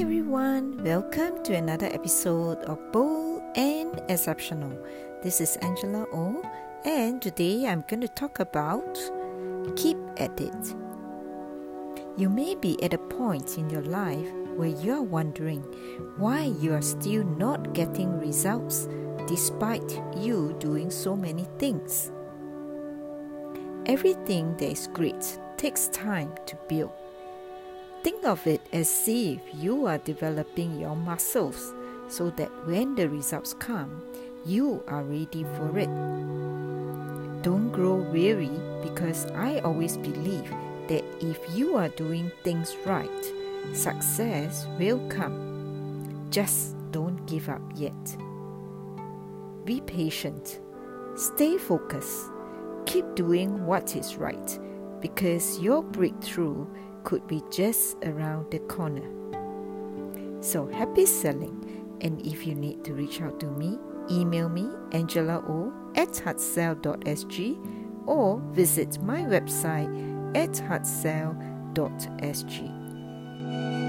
everyone, welcome to another episode of Bold and Exceptional. This is Angela O, and today I'm going to talk about keep at it. You may be at a point in your life where you are wondering why you are still not getting results despite you doing so many things. Everything that is great takes time to build. Think of it as if you are developing your muscles so that when the results come, you are ready for it. Don't grow weary because I always believe that if you are doing things right, success will come. Just don't give up yet. Be patient. Stay focused. Keep doing what is right because your breakthrough could be just around the corner. So happy selling! And if you need to reach out to me, email me Angela angelao at heartsell.sg or visit my website at heartsell.sg.